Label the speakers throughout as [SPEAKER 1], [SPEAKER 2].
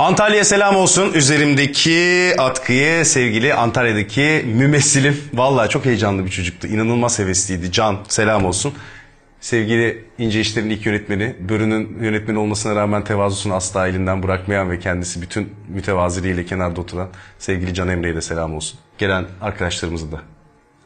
[SPEAKER 1] Antalya'ya selam olsun. Üzerimdeki atkıyı sevgili Antalya'daki mümessilim. Vallahi çok heyecanlı bir çocuktu. İnanılmaz hevesliydi. Can selam olsun. Sevgili İnce İşler'in ilk yönetmeni, Börü'nün yönetmeni olmasına rağmen tevazusunu asla elinden bırakmayan ve kendisi bütün mütevaziliğiyle kenarda oturan sevgili Can Emre'ye de selam olsun. Gelen arkadaşlarımıza da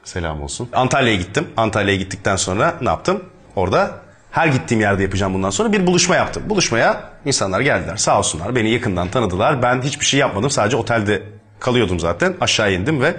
[SPEAKER 1] selam olsun. Antalya'ya gittim. Antalya'ya gittikten sonra ne yaptım? Orada her gittiğim yerde yapacağım bundan sonra bir buluşma yaptım. Buluşmaya insanlar geldiler sağ olsunlar. Beni yakından tanıdılar. Ben hiçbir şey yapmadım. Sadece otelde kalıyordum zaten. Aşağı indim ve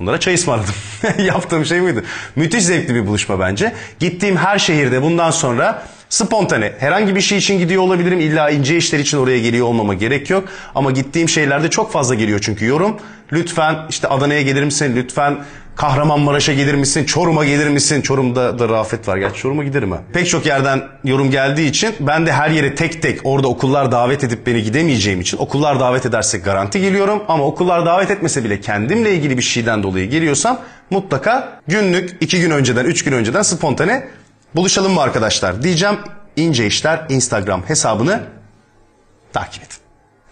[SPEAKER 1] onlara çay ısmarladım. Yaptığım şey buydu. Müthiş zevkli bir buluşma bence. Gittiğim her şehirde bundan sonra spontane. Herhangi bir şey için gidiyor olabilirim. İlla ince işler için oraya geliyor olmama gerek yok. Ama gittiğim şeylerde çok fazla geliyor çünkü yorum. Lütfen işte Adana'ya gelir misin? Lütfen Kahramanmaraş'a gelir misin? Çorum'a gelir misin? Çorum'da da Rafet var. Gerçi Çorum'a giderim ha. Pek çok yerden yorum geldiği için ben de her yere tek tek orada okullar davet edip beni gidemeyeceğim için okullar davet ederse garanti geliyorum. Ama okullar davet etmese bile kendimle ilgili bir şeyden dolayı geliyorsam mutlaka günlük iki gün önceden, üç gün önceden spontane buluşalım mı arkadaşlar diyeceğim. İnce İşler Instagram hesabını takip edin.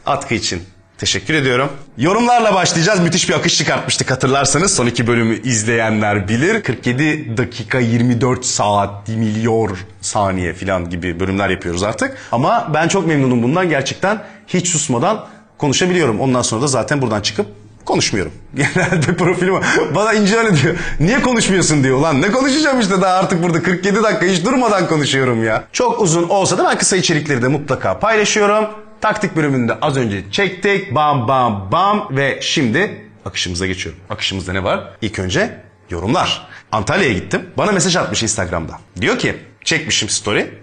[SPEAKER 1] Atkı için teşekkür ediyorum. Yorumlarla başlayacağız. Müthiş bir akış çıkartmıştık hatırlarsanız. Son iki bölümü izleyenler bilir. 47 dakika 24 saat milyon saniye falan gibi bölümler yapıyoruz artık. Ama ben çok memnunum bundan. Gerçekten hiç susmadan konuşabiliyorum. Ondan sonra da zaten buradan çıkıp konuşmuyorum. Genelde profilim bana ince öyle diyor. Niye konuşmuyorsun diyor. Lan ne konuşacağım işte daha artık burada 47 dakika hiç durmadan konuşuyorum ya. Çok uzun olsa da ben kısa içerikleri de mutlaka paylaşıyorum. Taktik bölümünde az önce çektik. Bam bam bam ve şimdi akışımıza geçiyorum. Akışımızda ne var? İlk önce yorumlar. Antalya'ya gittim. Bana mesaj atmış Instagram'da. Diyor ki çekmişim story.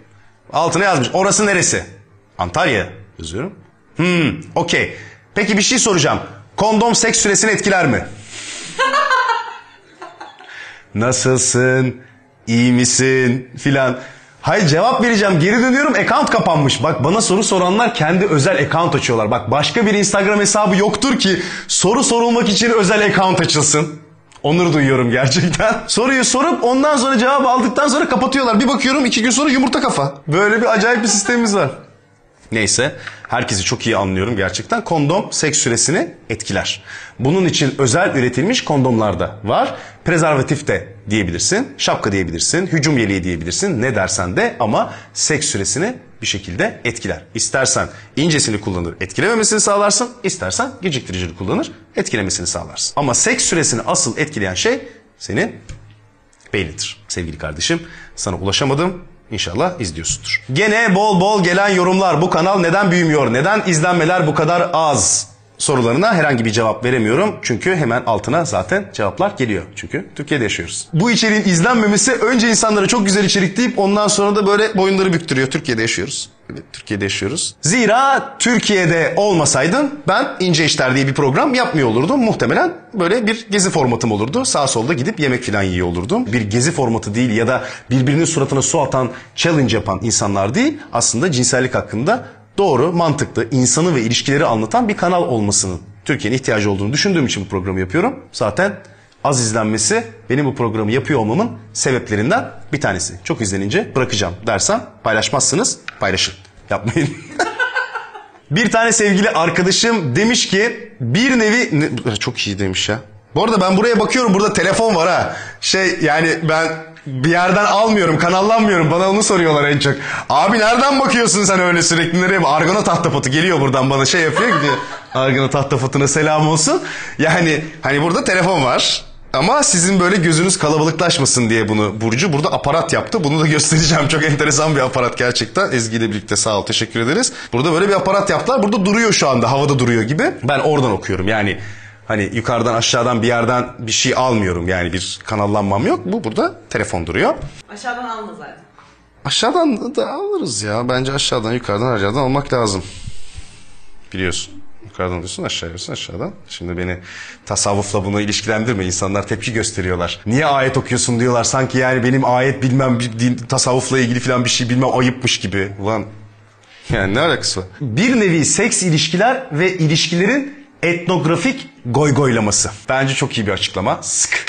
[SPEAKER 1] Altına yazmış. Orası neresi? Antalya yazıyorum. Hmm, okey. Peki bir şey soracağım. Kondom seks süresini etkiler mi? Nasılsın? İyi misin? Filan. Hayır cevap vereceğim. Geri dönüyorum. Account kapanmış. Bak bana soru soranlar kendi özel account açıyorlar. Bak başka bir Instagram hesabı yoktur ki soru sorulmak için özel account açılsın. Onur duyuyorum gerçekten. Soruyu sorup ondan sonra cevabı aldıktan sonra kapatıyorlar. Bir bakıyorum iki gün sonra yumurta kafa. Böyle bir acayip bir sistemimiz var. Neyse herkesi çok iyi anlıyorum gerçekten. Kondom seks süresini etkiler. Bunun için özel üretilmiş kondomlar da var. Prezervatif de diyebilirsin, şapka diyebilirsin, hücum yeleği diyebilirsin ne dersen de ama seks süresini bir şekilde etkiler. İstersen incesini kullanır etkilememesini sağlarsın, istersen geciktiricini kullanır etkilemesini sağlarsın. Ama seks süresini asıl etkileyen şey senin beynidir. Sevgili kardeşim sana ulaşamadım. İnşallah izliyorsundur. Gene bol bol gelen yorumlar. Bu kanal neden büyümüyor? Neden izlenmeler bu kadar az? Sorularına herhangi bir cevap veremiyorum. Çünkü hemen altına zaten cevaplar geliyor. Çünkü Türkiye'de yaşıyoruz. Bu içeriğin izlenmemesi önce insanlara çok güzel içerik deyip ondan sonra da böyle boyunları büktürüyor. Türkiye'de yaşıyoruz. Türkiye'de yaşıyoruz. Zira Türkiye'de olmasaydın ben İnce İşler diye bir program yapmıyor olurdum. Muhtemelen böyle bir gezi formatım olurdu. Sağ solda gidip yemek falan yiyor olurdum. Bir gezi formatı değil ya da birbirinin suratına su atan, challenge yapan insanlar değil. Aslında cinsellik hakkında doğru, mantıklı, insanı ve ilişkileri anlatan bir kanal olmasının Türkiye'nin ihtiyacı olduğunu düşündüğüm için bu programı yapıyorum. Zaten az izlenmesi benim bu programı yapıyor olmamın sebeplerinden bir tanesi. Çok izlenince bırakacağım dersem paylaşmazsınız, paylaşın. Yapmayın. bir tane sevgili arkadaşım demiş ki bir nevi... Ne- Çok iyi demiş ya. Bu arada ben buraya bakıyorum burada telefon var ha. Şey yani ben bir yerden almıyorum, kanallanmıyorum. Bana onu soruyorlar en çok. Abi nereden bakıyorsun sen öyle sürekli nereye? Argona tahtapotu geliyor buradan bana şey yapıyor gidiyor. Argona tahtapotuna selam olsun. Yani hani burada telefon var. Ama sizin böyle gözünüz kalabalıklaşmasın diye bunu Burcu burada aparat yaptı. Bunu da göstereceğim. Çok enteresan bir aparat gerçekten. Ezgi ile birlikte sağ ol teşekkür ederiz. Burada böyle bir aparat yaptılar. Burada duruyor şu anda. Havada duruyor gibi. Ben oradan okuyorum. Yani hani yukarıdan aşağıdan bir yerden bir şey almıyorum. Yani bir kanallanmam yok. Bu burada telefon duruyor.
[SPEAKER 2] Aşağıdan alma zaten.
[SPEAKER 1] Aşağıdan da alırız ya. Bence aşağıdan yukarıdan her yerden almak lazım. Biliyorsun. Yukarıdan alıyorsun aşağı alıyorsun aşağıdan. Şimdi beni tasavvufla bunu ilişkilendirme. İnsanlar tepki gösteriyorlar. Niye ayet okuyorsun diyorlar. Sanki yani benim ayet bilmem bir din, tasavvufla ilgili falan bir şey bilmem ayıpmış gibi. Ulan yani ne alakası var? Bir nevi seks ilişkiler ve ilişkilerin etnografik goygoylaması. Bence çok iyi bir açıklama. Sık.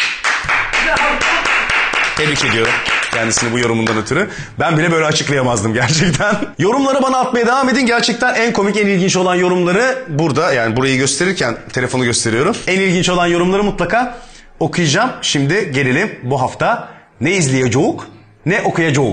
[SPEAKER 1] Tebrik ediyorum. kendisini bu yorumundan ötürü. Ben bile böyle açıklayamazdım gerçekten. Yorumları bana atmaya devam edin. Gerçekten en komik, en ilginç olan yorumları burada. Yani burayı gösterirken telefonu gösteriyorum. En ilginç olan yorumları mutlaka okuyacağım. Şimdi gelelim bu hafta ne izleyeceğiz ne okuyacağız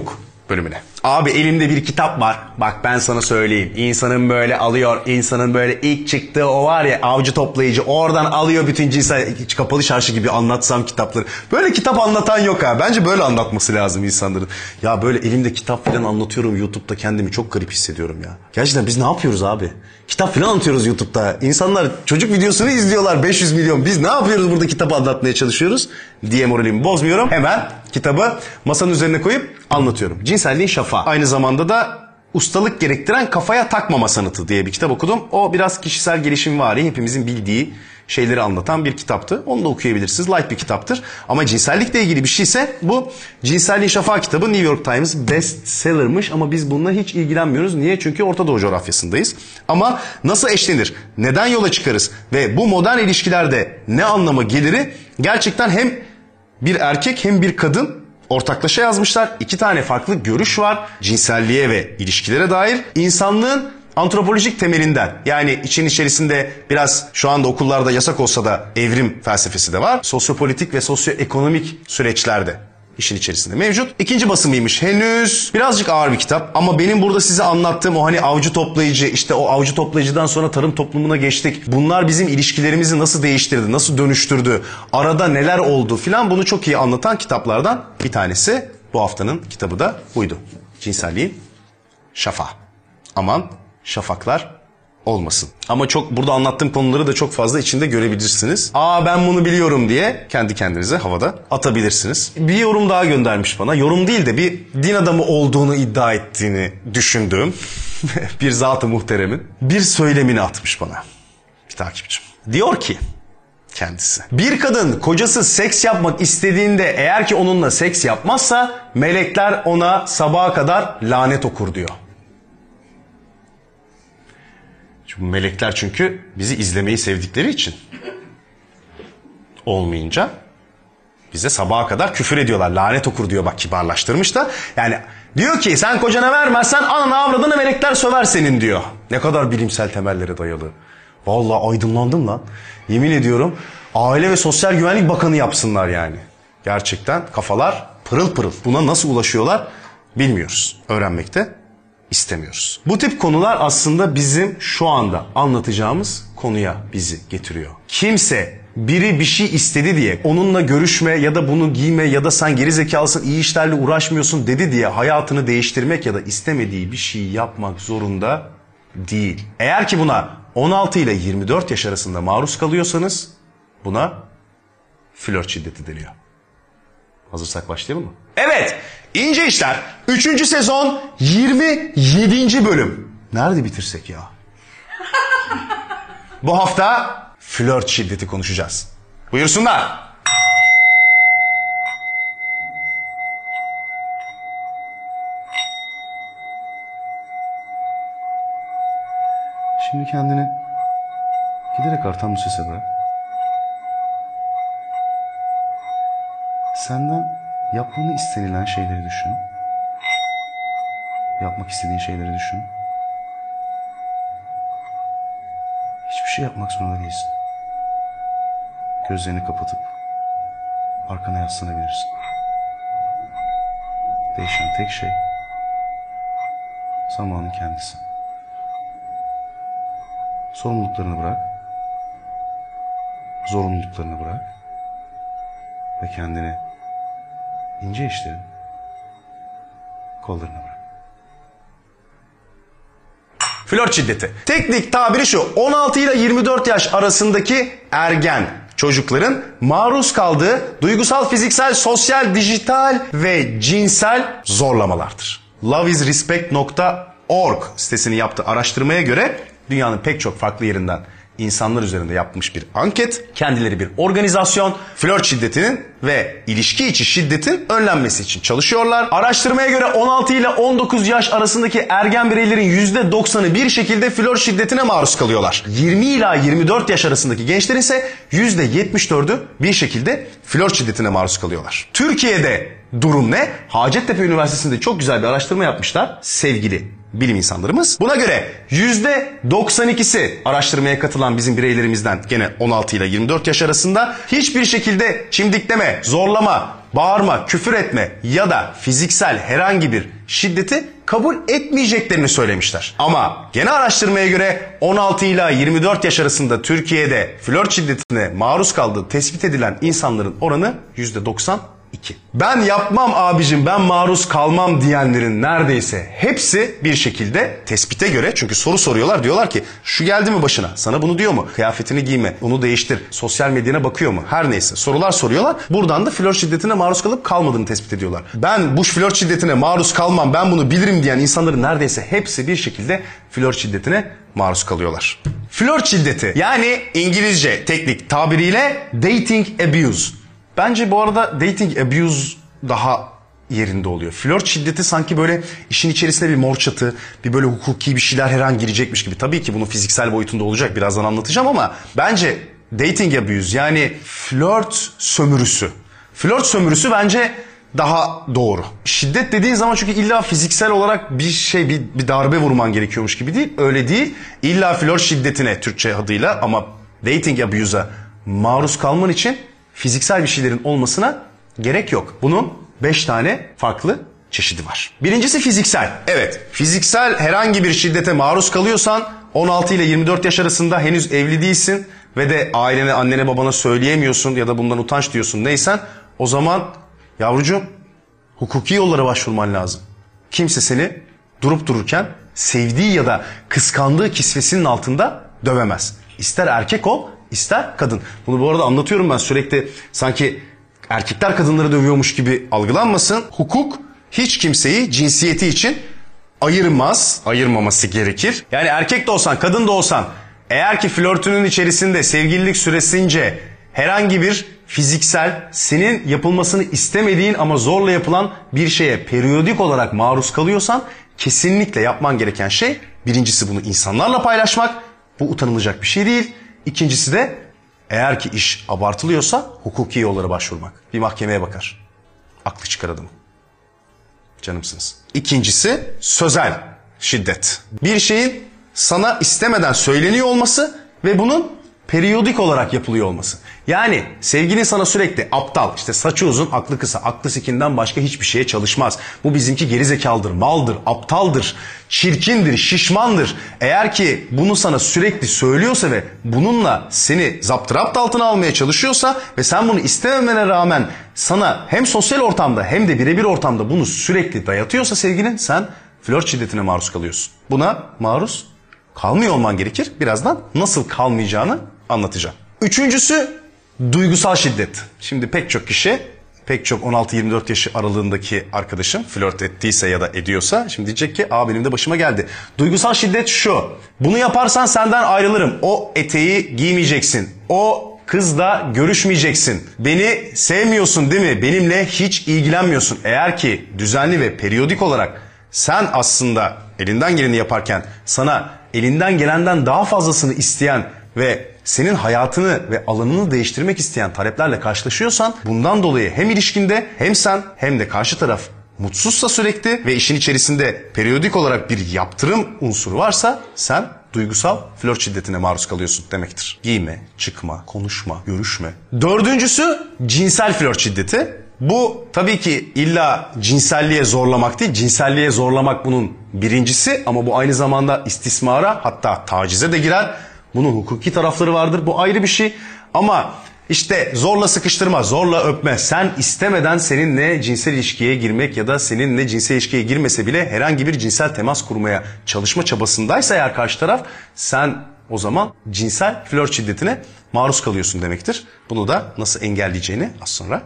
[SPEAKER 1] bölümüne. Abi elimde bir kitap var. Bak ben sana söyleyeyim. İnsanın böyle alıyor. insanın böyle ilk çıktığı o var ya avcı toplayıcı. Oradan alıyor bütün cinsel kapalı çarşı gibi anlatsam kitapları. Böyle kitap anlatan yok ha. Bence böyle anlatması lazım insanların. Ya böyle elimde kitap falan anlatıyorum YouTube'da kendimi çok garip hissediyorum ya. Gerçekten biz ne yapıyoruz abi? Kitap falan anlatıyoruz YouTube'da. İnsanlar çocuk videosunu izliyorlar 500 milyon. Biz ne yapıyoruz burada kitap anlatmaya çalışıyoruz diye moralimi bozmuyorum. Hemen kitabı masanın üzerine koyup anlatıyorum. Cinselliğin şafa. Aynı zamanda da ustalık gerektiren kafaya takmama sanatı diye bir kitap okudum. O biraz kişisel gelişim var. Hepimizin bildiği şeyleri anlatan bir kitaptı. Onu da okuyabilirsiniz. Light bir kitaptır. Ama cinsellikle ilgili bir şeyse bu Cinselliğin Şafağı kitabı New York Times best seller'mış ama biz bununla hiç ilgilenmiyoruz. Niye? Çünkü Orta Doğu coğrafyasındayız. Ama nasıl eşlenir? Neden yola çıkarız? Ve bu modern ilişkilerde ne anlama geliri gerçekten hem bir erkek hem bir kadın ortaklaşa yazmışlar. İki tane farklı görüş var cinselliğe ve ilişkilere dair. İnsanlığın antropolojik temelinden yani için içerisinde biraz şu anda okullarda yasak olsa da evrim felsefesi de var. Sosyopolitik ve sosyoekonomik süreçlerde işin içerisinde mevcut. İkinci basımıymış henüz. Birazcık ağır bir kitap ama benim burada size anlattığım o hani avcı toplayıcı işte o avcı toplayıcıdan sonra tarım toplumuna geçtik. Bunlar bizim ilişkilerimizi nasıl değiştirdi, nasıl dönüştürdü, arada neler oldu filan bunu çok iyi anlatan kitaplardan bir tanesi. Bu haftanın kitabı da buydu. Cinselliğin şafa. Aman şafaklar olmasın. Ama çok burada anlattığım konuları da çok fazla içinde görebilirsiniz. Aa ben bunu biliyorum diye kendi kendinize havada atabilirsiniz. Bir yorum daha göndermiş bana. Yorum değil de bir din adamı olduğunu iddia ettiğini düşündüğüm bir zat-ı muhteremin bir söylemini atmış bana. Bir takipçim. Diyor ki kendisi. Bir kadın kocası seks yapmak istediğinde eğer ki onunla seks yapmazsa melekler ona sabaha kadar lanet okur diyor. Çünkü melekler çünkü bizi izlemeyi sevdikleri için olmayınca bize sabaha kadar küfür ediyorlar. Lanet okur diyor bak kibarlaştırmış da. Yani diyor ki sen kocana vermezsen ananı avradını melekler söver senin diyor. Ne kadar bilimsel temellere dayalı. Vallahi aydınlandım lan. Yemin ediyorum Aile ve Sosyal Güvenlik Bakanı yapsınlar yani. Gerçekten kafalar pırıl pırıl. Buna nasıl ulaşıyorlar bilmiyoruz. Öğrenmekte istemiyoruz. Bu tip konular aslında bizim şu anda anlatacağımız konuya bizi getiriyor. Kimse biri bir şey istedi diye onunla görüşme ya da bunu giyme ya da sen geri zekalısın iyi işlerle uğraşmıyorsun dedi diye hayatını değiştirmek ya da istemediği bir şey yapmak zorunda değil. Eğer ki buna 16 ile 24 yaş arasında maruz kalıyorsanız buna flört şiddeti deniyor. Hazırsak başlayalım mı? Evet. İnce İşler 3. sezon 27. bölüm. Nerede bitirsek ya? Bu hafta flört şiddeti konuşacağız. Buyursunlar. Şimdi kendini giderek artan bu sese bırak. Senden yapmanı istenilen şeyleri düşün. Yapmak istediğin şeyleri düşün. Hiçbir şey yapmak zorunda değilsin. Gözlerini kapatıp arkana yaslanabilirsin. Değişen tek şey zamanın kendisi. Sorumluluklarını bırak. Zorunluluklarını bırak. Ve kendini ince işlerin kollarına bırak. Flört şiddeti. Teknik tabiri şu. 16 ile 24 yaş arasındaki ergen çocukların maruz kaldığı duygusal, fiziksel, sosyal, dijital ve cinsel zorlamalardır. Loveisrespect.org sitesinin yaptığı araştırmaya göre dünyanın pek çok farklı yerinden insanlar üzerinde yapmış bir anket. Kendileri bir organizasyon. Flört şiddetinin ve ilişki içi şiddetin önlenmesi için çalışıyorlar. Araştırmaya göre 16 ile 19 yaş arasındaki ergen bireylerin %90'ı bir şekilde flört şiddetine maruz kalıyorlar. 20 ila 24 yaş arasındaki gençler ise %74'ü bir şekilde flört şiddetine maruz kalıyorlar. Türkiye'de durum ne? Hacettepe Üniversitesi'nde çok güzel bir araştırma yapmışlar. Sevgili bilim insanlarımız. Buna göre %92'si araştırmaya katılan bizim bireylerimizden gene 16 ile 24 yaş arasında hiçbir şekilde çimdikleme, zorlama, bağırma, küfür etme ya da fiziksel herhangi bir şiddeti kabul etmeyeceklerini söylemişler. Ama gene araştırmaya göre 16 ila 24 yaş arasında Türkiye'de flört şiddetine maruz kaldığı tespit edilen insanların oranı %90 2. Ben yapmam abicim ben maruz kalmam diyenlerin neredeyse hepsi bir şekilde tespite göre çünkü soru soruyorlar diyorlar ki şu geldi mi başına sana bunu diyor mu kıyafetini giyme onu değiştir sosyal medyana bakıyor mu her neyse sorular soruyorlar buradan da flört şiddetine maruz kalıp kalmadığını tespit ediyorlar. Ben bu flört şiddetine maruz kalmam ben bunu bilirim diyen insanların neredeyse hepsi bir şekilde flört şiddetine maruz kalıyorlar. Flört şiddeti yani İngilizce teknik tabiriyle dating abuse. Bence bu arada dating abuse daha yerinde oluyor. Flört şiddeti sanki böyle işin içerisine bir mor çatı, bir böyle hukuki bir şeyler her an girecekmiş gibi. Tabii ki bunun fiziksel boyutunda olacak birazdan anlatacağım ama bence dating abuse yani flört sömürüsü. Flört sömürüsü bence daha doğru. Şiddet dediğin zaman çünkü illa fiziksel olarak bir şey bir, bir darbe vurman gerekiyormuş gibi değil. Öyle değil. İlla flört şiddetine Türkçe adıyla ama dating abuse'a maruz kalman için fiziksel bir şeylerin olmasına gerek yok. Bunun 5 tane farklı çeşidi var. Birincisi fiziksel. Evet, fiziksel herhangi bir şiddete maruz kalıyorsan 16 ile 24 yaş arasında henüz evli değilsin ve de ailene, annene, babana söyleyemiyorsun ya da bundan utanç diyorsun neysen o zaman yavrucuğum hukuki yollara başvurman lazım. Kimse seni durup dururken sevdiği ya da kıskandığı kisvesinin altında dövemez. İster erkek ol, ister kadın. Bunu bu arada anlatıyorum ben sürekli sanki erkekler kadınları dövüyormuş gibi algılanmasın. Hukuk hiç kimseyi cinsiyeti için ayırmaz, ayırmaması gerekir. Yani erkek de olsan, kadın da olsan eğer ki flörtünün içerisinde sevgililik süresince herhangi bir fiziksel senin yapılmasını istemediğin ama zorla yapılan bir şeye periyodik olarak maruz kalıyorsan kesinlikle yapman gereken şey birincisi bunu insanlarla paylaşmak. Bu utanılacak bir şey değil. İkincisi de eğer ki iş abartılıyorsa hukuki yollara başvurmak. Bir mahkemeye bakar. Aklı çıkar adamın. Canımsınız. İkincisi sözel şiddet. Bir şeyin sana istemeden söyleniyor olması ve bunun periyodik olarak yapılıyor olması. Yani sevgilin sana sürekli aptal, işte saçı uzun, aklı kısa, aklı sikinden başka hiçbir şeye çalışmaz. Bu bizimki gerizekalıdır, maldır, aptaldır, çirkindir, şişmandır. Eğer ki bunu sana sürekli söylüyorsa ve bununla seni zaptırapt altına almaya çalışıyorsa ve sen bunu istememene rağmen sana hem sosyal ortamda hem de birebir ortamda bunu sürekli dayatıyorsa sevgilin sen flört şiddetine maruz kalıyorsun. Buna maruz kalmıyor olman gerekir. Birazdan nasıl kalmayacağını anlatacağım. Üçüncüsü duygusal şiddet. Şimdi pek çok kişi pek çok 16-24 yaşı aralığındaki arkadaşım flört ettiyse ya da ediyorsa şimdi diyecek ki aa benim de başıma geldi. Duygusal şiddet şu. Bunu yaparsan senden ayrılırım. O eteği giymeyeceksin. O kızla görüşmeyeceksin. Beni sevmiyorsun değil mi? Benimle hiç ilgilenmiyorsun. Eğer ki düzenli ve periyodik olarak sen aslında elinden geleni yaparken sana elinden gelenden daha fazlasını isteyen ve senin hayatını ve alanını değiştirmek isteyen taleplerle karşılaşıyorsan bundan dolayı hem ilişkinde hem sen hem de karşı taraf mutsuzsa sürekli ve işin içerisinde periyodik olarak bir yaptırım unsuru varsa sen duygusal flört şiddetine maruz kalıyorsun demektir. Giyme, çıkma, konuşma, görüşme. Dördüncüsü cinsel flört şiddeti. Bu tabii ki illa cinselliğe zorlamak değil. Cinselliğe zorlamak bunun birincisi ama bu aynı zamanda istismara hatta tacize de girer. Bunun hukuki tarafları vardır. Bu ayrı bir şey. Ama işte zorla sıkıştırma, zorla öpme. Sen istemeden seninle cinsel ilişkiye girmek ya da seninle cinsel ilişkiye girmese bile herhangi bir cinsel temas kurmaya çalışma çabasındaysa eğer karşı taraf sen o zaman cinsel flört şiddetine maruz kalıyorsun demektir. Bunu da nasıl engelleyeceğini az sonra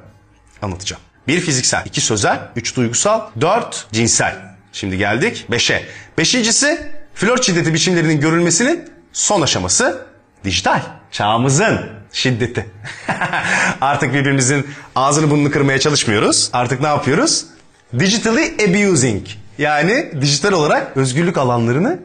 [SPEAKER 1] anlatacağım. Bir fiziksel, iki sözel, üç duygusal, dört cinsel. Şimdi geldik beşe. Beşincisi flört şiddeti biçimlerinin görülmesinin son aşaması Dijital. Çağımızın şiddeti. Artık birbirimizin ağzını burnunu kırmaya çalışmıyoruz. Artık ne yapıyoruz? Digitally abusing. Yani dijital olarak özgürlük alanlarını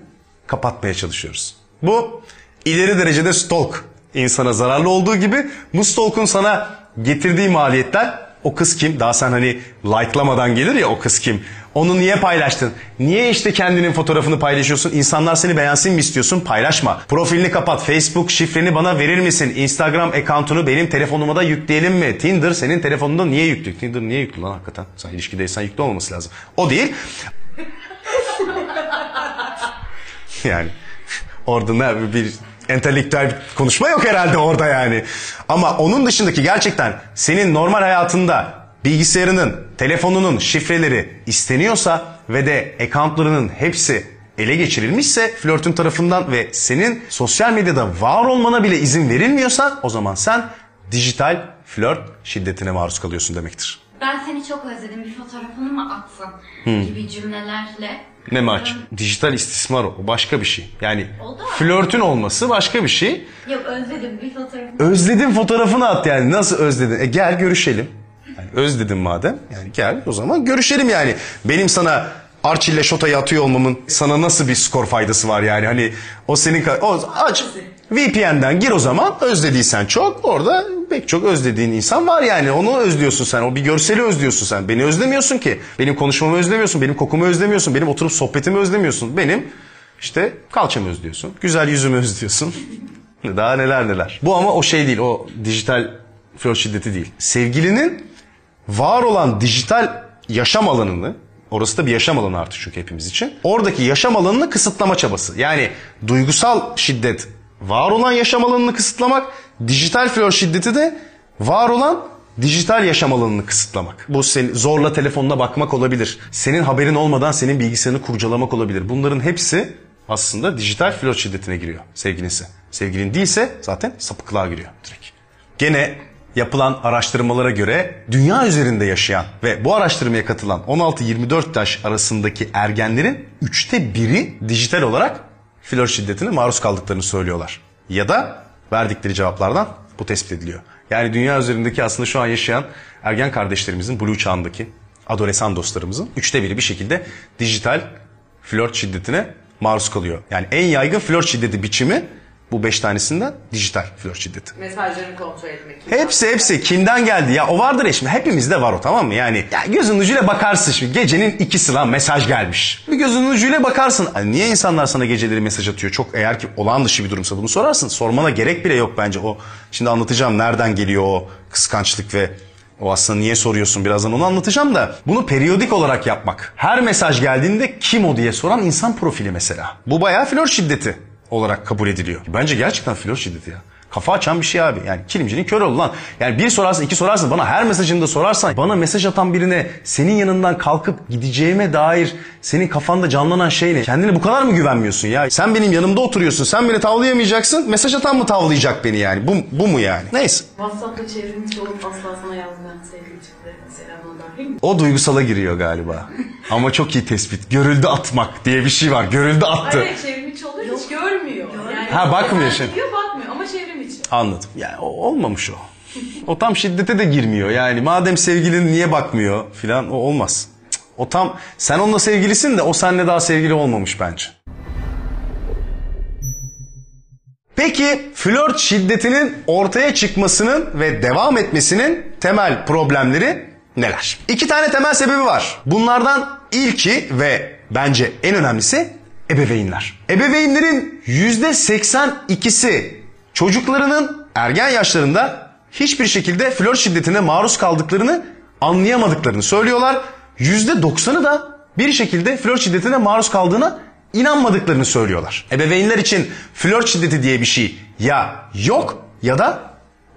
[SPEAKER 1] kapatmaya çalışıyoruz. Bu ileri derecede stalk. insana zararlı olduğu gibi bu stalk'un sana getirdiği maliyetler o kız kim? Daha sen hani like'lamadan gelir ya o kız kim? Onu niye paylaştın? Niye işte kendinin fotoğrafını paylaşıyorsun? İnsanlar seni beğensin mi istiyorsun? Paylaşma. Profilini kapat. Facebook şifreni bana verir misin? Instagram account'unu benim telefonuma da yükleyelim mi? Tinder senin telefonunda niye yüklü? Tinder niye yüklü lan hakikaten? Sen ilişkideysen yüklü olmaması lazım. O değil. yani orada ne bir entelektüel bir konuşma yok herhalde orada yani. Ama onun dışındaki gerçekten senin normal hayatında bilgisayarının, telefonunun şifreleri isteniyorsa ve de accountlarının hepsi ele geçirilmişse flörtün tarafından ve senin sosyal medyada var olmana bile izin verilmiyorsa o zaman sen dijital flört şiddetine maruz kalıyorsun demektir.
[SPEAKER 2] Ben seni çok özledim bir fotoğrafını mı atsın gibi cümlelerle.
[SPEAKER 1] Ne maç? Dijital istismar o. Başka bir şey. Yani
[SPEAKER 2] Oldu mu?
[SPEAKER 1] flörtün olması başka bir şey.
[SPEAKER 2] Yok özledim bir fotoğrafını.
[SPEAKER 1] Özledim fotoğrafını at yani. Nasıl özledin? E gel görüşelim. Yani özledim madem. Yani gel o zaman görüşelim yani. Benim sana Archie ile Şota'yı atıyor olmamın sana nasıl bir skor faydası var yani? Hani o senin... ka- O, aç VPN'den gir o zaman. Özlediysen çok. Orada pek çok özlediğin insan var yani. Onu özlüyorsun sen. O bir görseli özlüyorsun sen. Beni özlemiyorsun ki. Benim konuşmamı özlemiyorsun. Benim kokumu özlemiyorsun. Benim oturup sohbetimi özlemiyorsun. Benim işte kalçamı özlüyorsun. Güzel yüzümü özlüyorsun. Daha neler neler. Bu ama o şey değil. O dijital flört şiddeti değil. Sevgilinin var olan dijital yaşam alanını Orası da bir yaşam alanı artık çünkü hepimiz için. Oradaki yaşam alanını kısıtlama çabası. Yani duygusal şiddet var olan yaşam alanını kısıtlamak, dijital flört şiddeti de var olan dijital yaşam alanını kısıtlamak. Bu seni zorla telefonuna bakmak olabilir. Senin haberin olmadan senin bilgisayarını kurcalamak olabilir. Bunların hepsi aslında dijital flört şiddetine giriyor sevgilinse. Sevgilin değilse zaten sapıklığa giriyor direkt. Gene yapılan araştırmalara göre dünya üzerinde yaşayan ve bu araştırmaya katılan 16-24 yaş arasındaki ergenlerin üçte biri dijital olarak flört şiddetine maruz kaldıklarını söylüyorlar. Ya da verdikleri cevaplardan bu tespit ediliyor. Yani dünya üzerindeki aslında şu an yaşayan ergen kardeşlerimizin blue çağındaki adolesan dostlarımızın üçte biri bir şekilde dijital flört şiddetine maruz kalıyor. Yani en yaygın flört şiddeti biçimi bu beş tanesinden dijital flört şiddeti.
[SPEAKER 3] Mesajlarını kontrol etmek.
[SPEAKER 1] Hepsi hepsi. Kimden geldi? Ya o vardır ya şimdi. Hepimizde var o tamam mı? Yani ya gözün ucuyla bakarsın şimdi. Gecenin ikisi lan mesaj gelmiş. Bir gözün ucuyla bakarsın. Hani niye insanlar sana geceleri mesaj atıyor? Çok eğer ki olağan dışı bir durumsa bunu sorarsın. Sormana gerek bile yok bence. O şimdi anlatacağım nereden geliyor o kıskançlık ve o aslında niye soruyorsun birazdan onu anlatacağım da bunu periyodik olarak yapmak. Her mesaj geldiğinde kim o diye soran insan profili mesela. Bu bayağı flört şiddeti olarak kabul ediliyor. Bence gerçekten flört şiddeti ya. Kafa açan bir şey abi. Yani kilimcinin kör ol lan. Yani bir sorarsın iki sorarsın bana her mesajında sorarsan bana mesaj atan birine senin yanından kalkıp gideceğime dair senin kafanda canlanan şey ne? Kendine bu kadar mı güvenmiyorsun ya? Sen benim yanımda oturuyorsun. Sen beni tavlayamayacaksın. Mesaj atan mı tavlayacak beni yani? Bu, bu mu yani? Neyse.
[SPEAKER 3] WhatsApp'ta çevrimiçi olup asla sana yazmayan sevgili dahil mi?
[SPEAKER 1] O duygusala giriyor galiba. Ama çok iyi tespit. Görüldü atmak diye bir şey var. Görüldü attı.
[SPEAKER 3] Hayır görmüyor. Yani
[SPEAKER 1] Ha, bakmıyor şimdi.
[SPEAKER 3] Diyor bakmıyor ama çevrimiçi.
[SPEAKER 1] Anladım. Yani o, olmamış o. O tam şiddete de girmiyor. Yani madem sevgilin niye bakmıyor filan o olmaz. Cık, O tam sen onunla sevgilisin de o seninle daha sevgili olmamış bence. Peki flört şiddetinin ortaya çıkmasının ve devam etmesinin temel problemleri neler? İki tane temel sebebi var. Bunlardan ilki ve bence en önemlisi ebeveynler. Ebeveynlerin %82'si çocuklarının ergen yaşlarında hiçbir şekilde flört şiddetine maruz kaldıklarını anlayamadıklarını söylüyorlar. %90'ı da bir şekilde flört şiddetine maruz kaldığına inanmadıklarını söylüyorlar. Ebeveynler için flört şiddeti diye bir şey ya yok ya da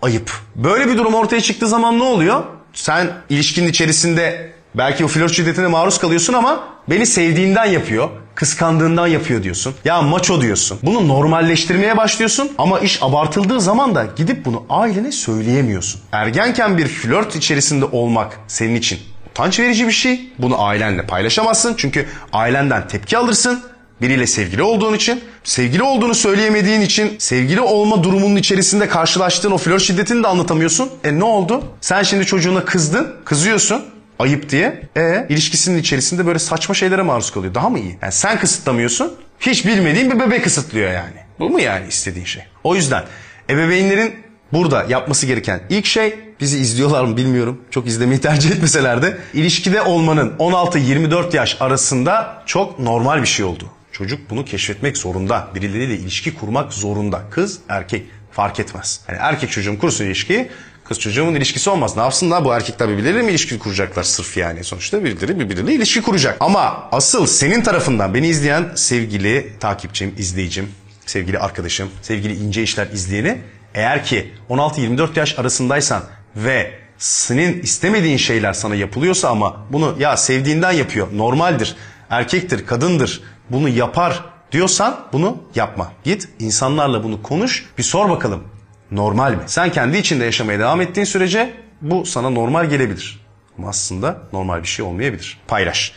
[SPEAKER 1] ayıp. Böyle bir durum ortaya çıktığı zaman ne oluyor? Sen ilişkinin içerisinde belki o flört şiddetine maruz kalıyorsun ama beni sevdiğinden yapıyor, kıskandığından yapıyor diyorsun. Ya maço diyorsun. Bunu normalleştirmeye başlıyorsun ama iş abartıldığı zaman da gidip bunu ailene söyleyemiyorsun. Ergenken bir flört içerisinde olmak senin için utanç verici bir şey. Bunu ailenle paylaşamazsın çünkü ailenden tepki alırsın Biriyle sevgili olduğun için, sevgili olduğunu söyleyemediğin için, sevgili olma durumunun içerisinde karşılaştığın o flört şiddetini de anlatamıyorsun. E ne oldu? Sen şimdi çocuğuna kızdın, kızıyorsun ayıp diye. E ilişkisinin içerisinde böyle saçma şeylere maruz kalıyor. Daha mı iyi? Yani sen kısıtlamıyorsun, hiç bilmediğin bir bebek kısıtlıyor yani. Bu mu yani istediğin şey? O yüzden ebeveynlerin burada yapması gereken ilk şey bizi izliyorlar mı bilmiyorum. Çok izlemeyi tercih etmeseler de ilişkide olmanın 16-24 yaş arasında çok normal bir şey oldu. Çocuk bunu keşfetmek zorunda. Birileriyle ilişki kurmak zorunda. Kız, erkek fark etmez. Yani erkek çocuğum kursun ilişkiyi, kız çocuğumun ilişkisi olmaz. Ne yapsınlar bu erkekler birbirleriyle mi ilişki kuracaklar sırf yani? Sonuçta birileri birbiriyle ilişki kuracak. Ama asıl senin tarafından beni izleyen sevgili takipçim, izleyicim, sevgili arkadaşım, sevgili ince işler izleyeni eğer ki 16-24 yaş arasındaysan ve senin istemediğin şeyler sana yapılıyorsa ama bunu ya sevdiğinden yapıyor, normaldir, erkektir, kadındır, bunu yapar diyorsan bunu yapma. Git insanlarla bunu konuş, bir sor bakalım normal mi? Sen kendi içinde yaşamaya devam ettiğin sürece bu sana normal gelebilir. Ama aslında normal bir şey olmayabilir. Paylaş.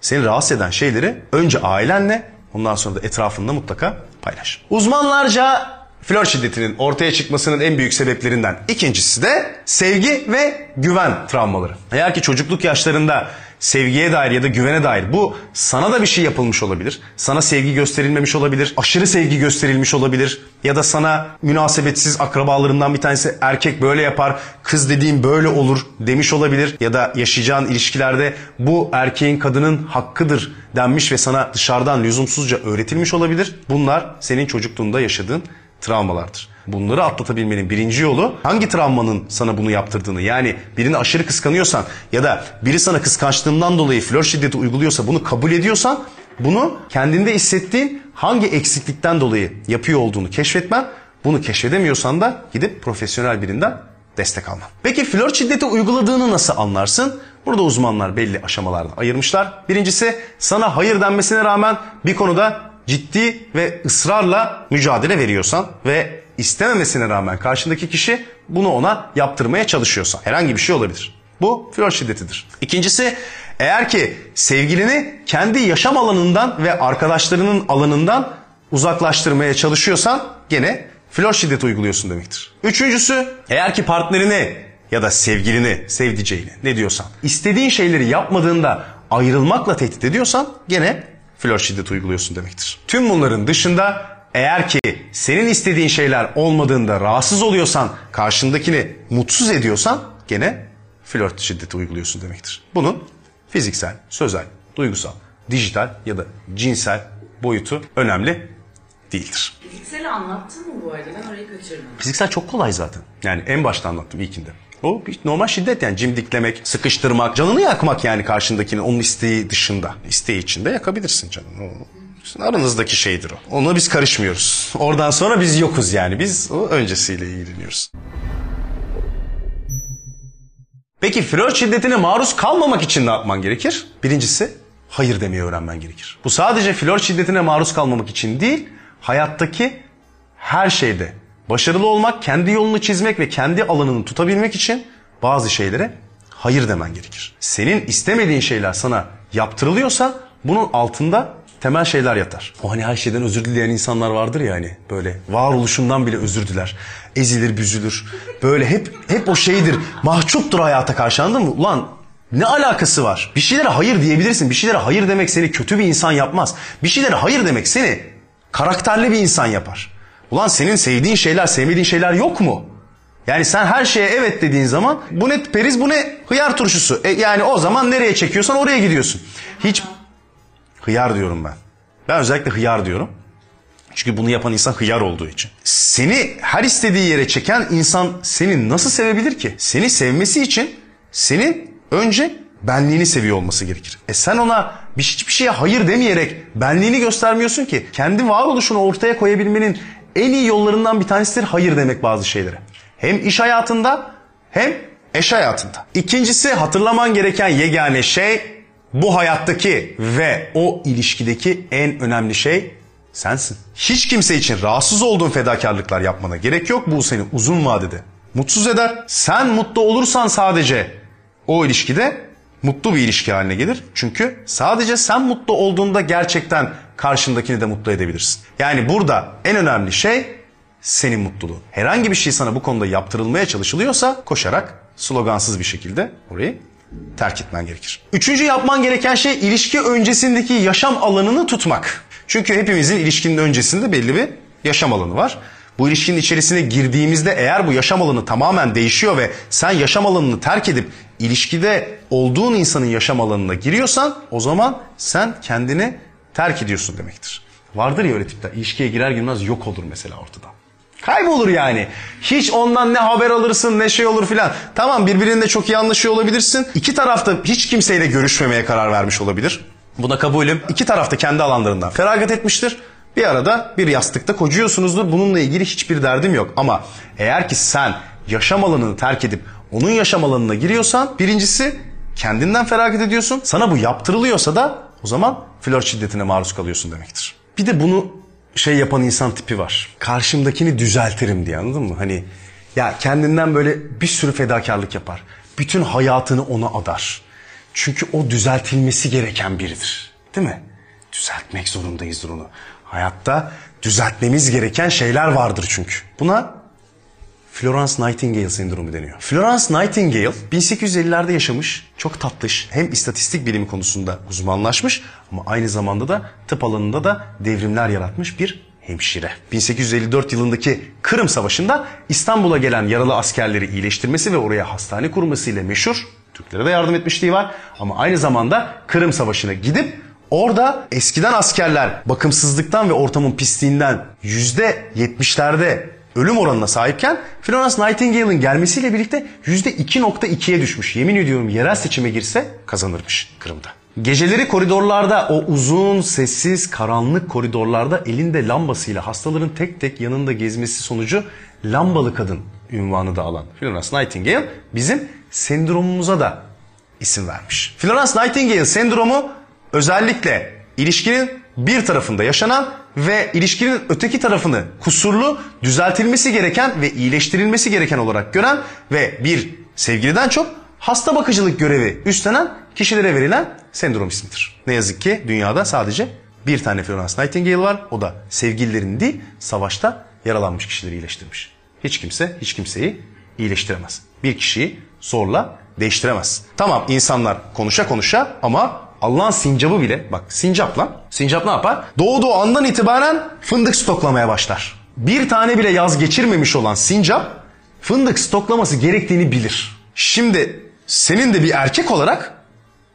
[SPEAKER 1] Seni rahatsız eden şeyleri önce ailenle ondan sonra da etrafında mutlaka paylaş. Uzmanlarca flört şiddetinin ortaya çıkmasının en büyük sebeplerinden ikincisi de sevgi ve güven travmaları. Eğer ki çocukluk yaşlarında sevgiye dair ya da güvene dair bu sana da bir şey yapılmış olabilir. Sana sevgi gösterilmemiş olabilir. Aşırı sevgi gösterilmiş olabilir. Ya da sana münasebetsiz akrabalarından bir tanesi erkek böyle yapar, kız dediğim böyle olur demiş olabilir. Ya da yaşayacağın ilişkilerde bu erkeğin kadının hakkıdır denmiş ve sana dışarıdan lüzumsuzca öğretilmiş olabilir. Bunlar senin çocukluğunda yaşadığın travmalardır. Bunları atlatabilmenin birinci yolu hangi travmanın sana bunu yaptırdığını yani birini aşırı kıskanıyorsan ya da biri sana kıskançlığından dolayı flört şiddeti uyguluyorsa bunu kabul ediyorsan bunu kendinde hissettiğin hangi eksiklikten dolayı yapıyor olduğunu keşfetmen bunu keşfedemiyorsan da gidip profesyonel birinden destek alman. Peki flört şiddeti uyguladığını nasıl anlarsın? Burada uzmanlar belli aşamalarda ayırmışlar. Birincisi sana hayır denmesine rağmen bir konuda ciddi ve ısrarla mücadele veriyorsan ve istememesine rağmen karşındaki kişi bunu ona yaptırmaya çalışıyorsa herhangi bir şey olabilir. Bu flört şiddetidir. İkincisi eğer ki sevgilini kendi yaşam alanından ve arkadaşlarının alanından uzaklaştırmaya çalışıyorsan gene flört şiddeti uyguluyorsun demektir. Üçüncüsü eğer ki partnerini ya da sevgilini, sevdiceğini ne diyorsan istediğin şeyleri yapmadığında ayrılmakla tehdit ediyorsan gene flört şiddeti uyguluyorsun demektir. Tüm bunların dışında eğer ki senin istediğin şeyler olmadığında rahatsız oluyorsan, karşındakini mutsuz ediyorsan gene flört şiddeti uyguluyorsun demektir. Bunun fiziksel, sözel, duygusal, dijital ya da cinsel boyutu önemli değildir.
[SPEAKER 3] Fizikseli anlattın mı bu arada? Ben orayı kaçırdım.
[SPEAKER 1] Fiziksel çok kolay zaten. Yani en başta anlattım ilkinde. O normal şiddet yani cimdiklemek, sıkıştırmak, canını yakmak yani karşındakini onun isteği dışında. İsteği içinde yakabilirsin canını. O, aranızdaki şeydir o. Ona biz karışmıyoruz. Oradan sonra biz yokuz yani. Biz o öncesiyle ilgileniyoruz. Peki flört şiddetine maruz kalmamak için ne yapman gerekir? Birincisi hayır demeyi öğrenmen gerekir. Bu sadece flört şiddetine maruz kalmamak için değil, hayattaki her şeyde başarılı olmak, kendi yolunu çizmek ve kendi alanını tutabilmek için bazı şeylere hayır demen gerekir. Senin istemediğin şeyler sana yaptırılıyorsa bunun altında temel şeyler yatar. O hani her şeyden özür dileyen insanlar vardır ya hani böyle varoluşundan bile özür diler. Ezilir, büzülür. Böyle hep hep o şeydir. Mahcuptur hayata karşı anladın mı? Ulan ne alakası var? Bir şeylere hayır diyebilirsin. Bir şeylere hayır demek seni kötü bir insan yapmaz. Bir şeylere hayır demek seni karakterli bir insan yapar. Ulan senin sevdiğin şeyler, sevmediğin şeyler yok mu? Yani sen her şeye evet dediğin zaman bu ne periz bu ne hıyar turşusu. E yani o zaman nereye çekiyorsan oraya gidiyorsun. Hiç hıyar diyorum ben. Ben özellikle hıyar diyorum. Çünkü bunu yapan insan hıyar olduğu için. Seni her istediği yere çeken insan seni nasıl sevebilir ki? Seni sevmesi için senin önce benliğini seviyor olması gerekir. E sen ona bir hiçbir şeye hayır demeyerek benliğini göstermiyorsun ki. Kendi varoluşunu ortaya koyabilmenin en iyi yollarından bir tanesidir hayır demek bazı şeylere. Hem iş hayatında hem eş hayatında. İkincisi hatırlaman gereken yegane şey bu hayattaki ve o ilişkideki en önemli şey sensin. Hiç kimse için rahatsız olduğun fedakarlıklar yapmana gerek yok. Bu seni uzun vadede mutsuz eder. Sen mutlu olursan sadece o ilişkide mutlu bir ilişki haline gelir. Çünkü sadece sen mutlu olduğunda gerçekten karşındakini de mutlu edebilirsin. Yani burada en önemli şey senin mutluluğun. Herhangi bir şey sana bu konuda yaptırılmaya çalışılıyorsa koşarak slogansız bir şekilde orayı terk etmen gerekir. Üçüncü yapman gereken şey ilişki öncesindeki yaşam alanını tutmak. Çünkü hepimizin ilişkinin öncesinde belli bir yaşam alanı var. Bu ilişkinin içerisine girdiğimizde eğer bu yaşam alanı tamamen değişiyor ve sen yaşam alanını terk edip ilişkide olduğun insanın yaşam alanına giriyorsan o zaman sen kendini terk ediyorsun demektir. Vardır ya öyle tipler ilişkiye girer girmez yok olur mesela ortada. Kaybolur yani. Hiç ondan ne haber alırsın ne şey olur filan. Tamam birbirinde çok iyi anlaşıyor olabilirsin. İki tarafta hiç kimseyle görüşmemeye karar vermiş olabilir. Buna kabulüm. İki tarafta kendi alanlarından feragat etmiştir. Bir arada bir yastıkta kocuyorsunuzdur. Bununla ilgili hiçbir derdim yok. Ama eğer ki sen yaşam alanını terk edip onun yaşam alanına giriyorsan birincisi kendinden feragat ediyorsun. Sana bu yaptırılıyorsa da o zaman flört şiddetine maruz kalıyorsun demektir. Bir de bunu şey yapan insan tipi var. Karşımdakini düzeltirim diye anladın mı? Hani ya kendinden böyle bir sürü fedakarlık yapar. Bütün hayatını ona adar. Çünkü o düzeltilmesi gereken biridir. Değil mi? Düzeltmek zorundayızdır onu. Hayatta düzeltmemiz gereken şeyler vardır çünkü. Buna Florence Nightingale sendromu deniyor. Florence Nightingale 1850'lerde yaşamış, çok tatlış, hem istatistik bilimi konusunda uzmanlaşmış ama aynı zamanda da tıp alanında da devrimler yaratmış bir hemşire. 1854 yılındaki Kırım Savaşı'nda İstanbul'a gelen yaralı askerleri iyileştirmesi ve oraya hastane kurmasıyla meşhur. Türklere de yardım etmişliği var ama aynı zamanda Kırım Savaşı'na gidip Orada eskiden askerler bakımsızlıktan ve ortamın pisliğinden %70'lerde ölüm oranına sahipken Florence Nightingale'ın gelmesiyle birlikte %2.2'ye düşmüş. Yemin ediyorum yerel seçime girse kazanırmış Kırım'da. Geceleri koridorlarda o uzun, sessiz, karanlık koridorlarda elinde lambasıyla hastaların tek tek yanında gezmesi sonucu lambalı kadın ünvanı da alan Florence Nightingale bizim sendromumuza da isim vermiş. Florence Nightingale sendromu özellikle ilişkinin bir tarafında yaşanan ve ilişkinin öteki tarafını kusurlu, düzeltilmesi gereken ve iyileştirilmesi gereken olarak gören ve bir sevgiliden çok hasta bakıcılık görevi üstlenen kişilere verilen sendrom ismidir. Ne yazık ki dünyada sadece bir tane Florence Nightingale var. O da sevgililerini değil, savaşta yaralanmış kişileri iyileştirmiş. Hiç kimse hiç kimseyi iyileştiremez. Bir kişiyi zorla değiştiremez. Tamam insanlar konuşa konuşa ama Allah'ın sincabı bile bak sincap lan. Sincap ne yapar? Doğduğu andan itibaren fındık stoklamaya başlar. Bir tane bile yaz geçirmemiş olan sincap fındık stoklaması gerektiğini bilir. Şimdi senin de bir erkek olarak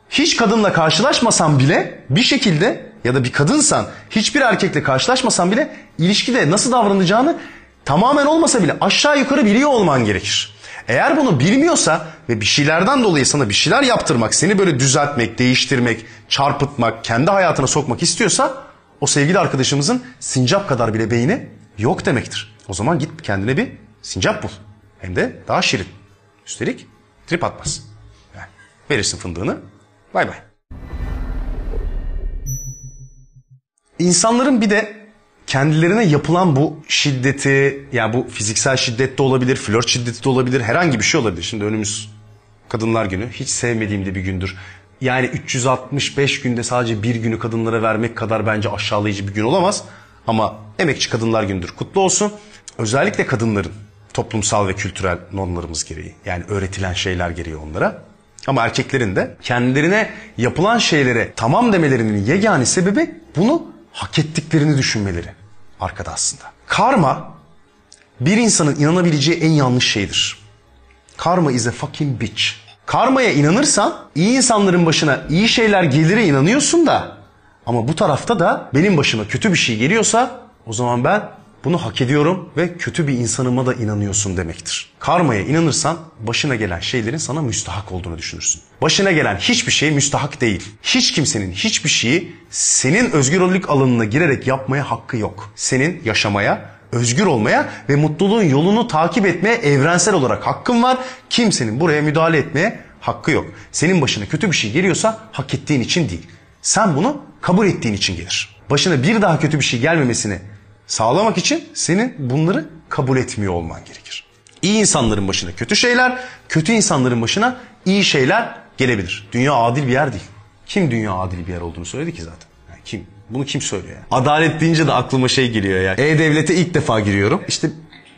[SPEAKER 1] hiç kadınla karşılaşmasan bile bir şekilde ya da bir kadınsan hiçbir erkekle karşılaşmasan bile ilişkide nasıl davranacağını tamamen olmasa bile aşağı yukarı biliyor olman gerekir. Eğer bunu bilmiyorsa ve bir şeylerden dolayı sana bir şeyler yaptırmak, seni böyle düzeltmek, değiştirmek, çarpıtmak, kendi hayatına sokmak istiyorsa o sevgili arkadaşımızın sincap kadar bile beyni yok demektir. O zaman git kendine bir sincap bul. Hem de daha şirin. Üstelik trip atmaz. Verirsin fındığını. Bay bay. İnsanların bir de kendilerine yapılan bu şiddeti, yani bu fiziksel şiddet de olabilir, flört şiddeti de olabilir, herhangi bir şey olabilir. Şimdi önümüz Kadınlar Günü. Hiç sevmediğim de bir gündür. Yani 365 günde sadece bir günü kadınlara vermek kadar bence aşağılayıcı bir gün olamaz. Ama Emekçi Kadınlar Günü'dür. Kutlu olsun. Özellikle kadınların toplumsal ve kültürel normlarımız gereği. Yani öğretilen şeyler gereği onlara. Ama erkeklerin de kendilerine yapılan şeylere tamam demelerinin yegane sebebi bunu hak ettiklerini düşünmeleri arkada aslında. Karma bir insanın inanabileceği en yanlış şeydir. Karma is a fucking bitch. Karmaya inanırsan iyi insanların başına iyi şeyler gelire inanıyorsun da ama bu tarafta da benim başıma kötü bir şey geliyorsa o zaman ben bunu hak ediyorum ve kötü bir insanıma da inanıyorsun demektir. Karmaya inanırsan başına gelen şeylerin sana müstahak olduğunu düşünürsün. Başına gelen hiçbir şey müstahak değil. Hiç kimsenin hiçbir şeyi senin özgürlük alanına girerek yapmaya hakkı yok. Senin yaşamaya, özgür olmaya ve mutluluğun yolunu takip etmeye evrensel olarak hakkın var. Kimsenin buraya müdahale etmeye hakkı yok. Senin başına kötü bir şey geliyorsa hak ettiğin için değil. Sen bunu kabul ettiğin için gelir. Başına bir daha kötü bir şey gelmemesini sağlamak için senin bunları kabul etmiyor olman gerekir. İyi insanların başına kötü şeyler, kötü insanların başına iyi şeyler gelebilir. Dünya adil bir yer değil. Kim dünya adil bir yer olduğunu söyledi ki zaten? Yani Kim? Bunu kim söylüyor ya? Adalet deyince de aklıma şey geliyor ya. E-Devlet'e ilk defa giriyorum. İşte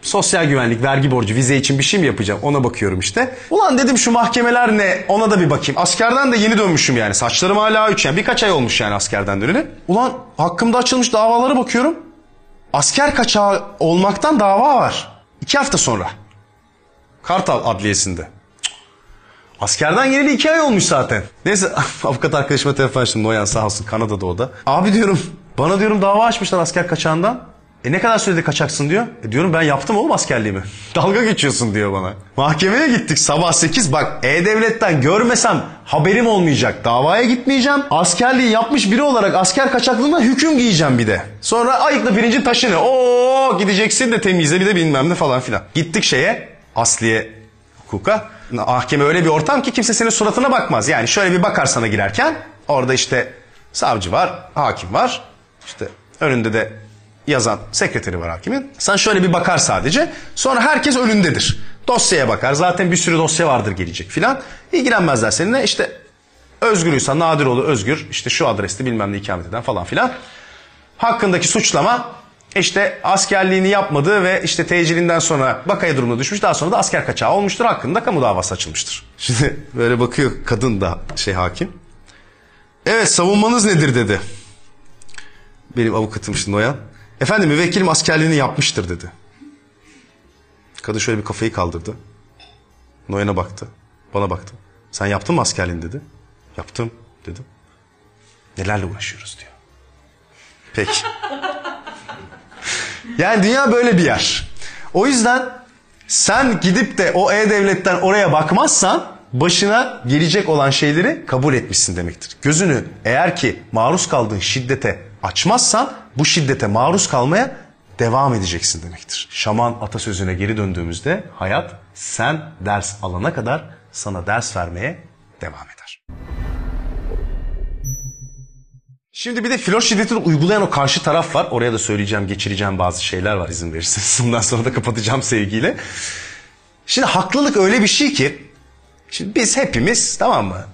[SPEAKER 1] sosyal güvenlik, vergi borcu, vize için bir şey mi yapacağım? Ona bakıyorum işte. Ulan dedim şu mahkemeler ne? Ona da bir bakayım. Askerden de yeni dönmüşüm yani. Saçlarım hala üç yani. Birkaç ay olmuş yani askerden döneli. Ulan hakkımda açılmış davalara bakıyorum. Asker kaçağı olmaktan dava var. İki hafta sonra. Kartal Adliyesi'nde. Cık. Askerden geleli iki ay olmuş zaten. Neyse avukat arkadaşıma telefon açtım. Noyan sağ olsun Kanada'da o da. Abi diyorum bana diyorum dava açmışlar asker kaçağından. E ne kadar sürede kaçaksın diyor. E diyorum ben yaptım oğlum askerliğimi. Dalga geçiyorsun diyor bana. Mahkemeye gittik sabah 8 bak E-Devlet'ten görmesem haberim olmayacak. Davaya gitmeyeceğim. Askerliği yapmış biri olarak asker kaçaklığından hüküm giyeceğim bir de. Sonra ayıkla pirincin taşını. Oo gideceksin de temizle bir de bilmem ne falan filan. Gittik şeye asliye hukuka. Mahkeme öyle bir ortam ki kimse senin suratına bakmaz. Yani şöyle bir bakar sana girerken orada işte savcı var, hakim var. İşte önünde de yazan sekreteri var hakimin. Sen şöyle bir bakar sadece. Sonra herkes önündedir. Dosyaya bakar. Zaten bir sürü dosya vardır gelecek filan. İlgilenmezler seninle. İşte Özgür Uysal, Nadiroğlu Özgür. işte şu adreste bilmem ne ikamet eden falan filan. Hakkındaki suçlama işte askerliğini yapmadığı ve işte tecilinden sonra vakaya durumuna düşmüş. Daha sonra da asker kaçağı olmuştur. Hakkında kamu davası açılmıştır. Şimdi böyle bakıyor kadın da şey hakim. Evet savunmanız nedir dedi. Benim avukatım şimdi Noyan. Efendim müvekkilim askerliğini yapmıştır dedi. Kadın şöyle bir kafayı kaldırdı. Noyan'a baktı. Bana baktı. Sen yaptın mı askerliğini dedi. Yaptım dedim. Nelerle uğraşıyoruz diyor. Peki. Yani dünya böyle bir yer. O yüzden sen gidip de o e-devletten oraya bakmazsan başına gelecek olan şeyleri kabul etmişsin demektir. Gözünü eğer ki maruz kaldığın şiddete açmazsan bu şiddete maruz kalmaya devam edeceksin demektir. Şaman atasözüne geri döndüğümüzde hayat sen ders alana kadar sana ders vermeye devam eder. Şimdi bir de flört şiddetini uygulayan o karşı taraf var. Oraya da söyleyeceğim, geçireceğim bazı şeyler var izin verirseniz. Bundan sonra da kapatacağım sevgiyle. Şimdi haklılık öyle bir şey ki, şimdi biz hepimiz tamam mı?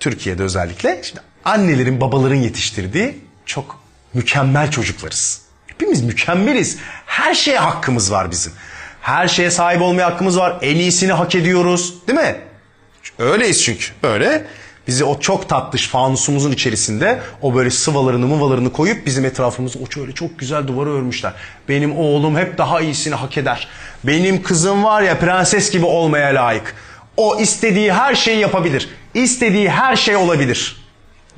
[SPEAKER 1] Türkiye'de özellikle şimdi annelerin, babaların yetiştirdiği çok mükemmel çocuklarız. Hepimiz mükemmeliz. Her şeye hakkımız var bizim. Her şeye sahip olmaya hakkımız var. En iyisini hak ediyoruz. Değil mi? Öyleyiz çünkü. Böyle. Bizi o çok tatlış fanusumuzun içerisinde o böyle sıvalarını mıvalarını koyup bizim etrafımızı o şöyle çok güzel duvara örmüşler. Benim oğlum hep daha iyisini hak eder. Benim kızım var ya prenses gibi olmaya layık. O istediği her şeyi yapabilir. İstediği her şey olabilir.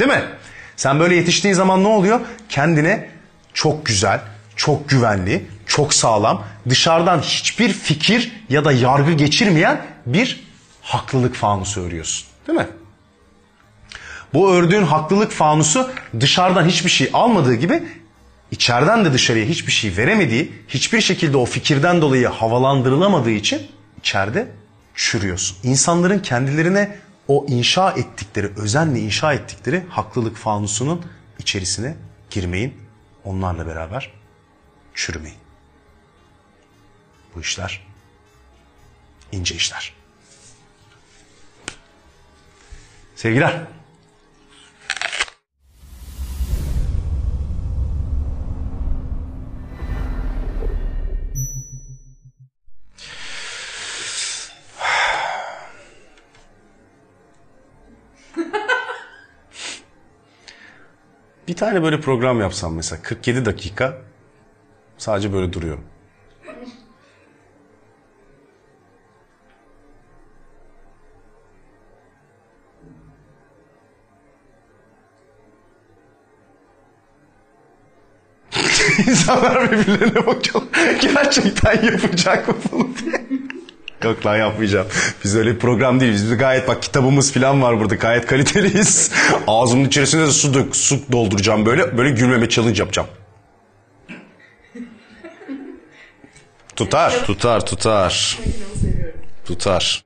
[SPEAKER 1] Değil mi? Sen böyle yetiştiğin zaman ne oluyor? Kendine çok güzel, çok güvenli, çok sağlam, dışarıdan hiçbir fikir ya da yargı geçirmeyen bir haklılık fanusu örüyorsun. Değil mi? Bu ördüğün haklılık fanusu dışarıdan hiçbir şey almadığı gibi içeriden de dışarıya hiçbir şey veremediği, hiçbir şekilde o fikirden dolayı havalandırılamadığı için içeride çürüyorsun. İnsanların kendilerine o inşa ettikleri, özenle inşa ettikleri haklılık fanusunun içerisine girmeyin. Onlarla beraber çürümeyin. Bu işler ince işler. Sevgiler. Bir tane böyle program yapsam mesela 47 dakika sadece böyle duruyorum. İnsanlar birbirlerine bakıyor. Gerçekten yapacak mı bunu diye. Yok lan yapmayacağım. Biz öyle bir program değiliz. Biz gayet bak kitabımız falan var burada. Gayet kaliteliyiz. Ağzımın içerisine de su, dök, su dolduracağım böyle. Böyle gülmeme challenge yapacağım. Tutar, tutar, tutar. Tutar.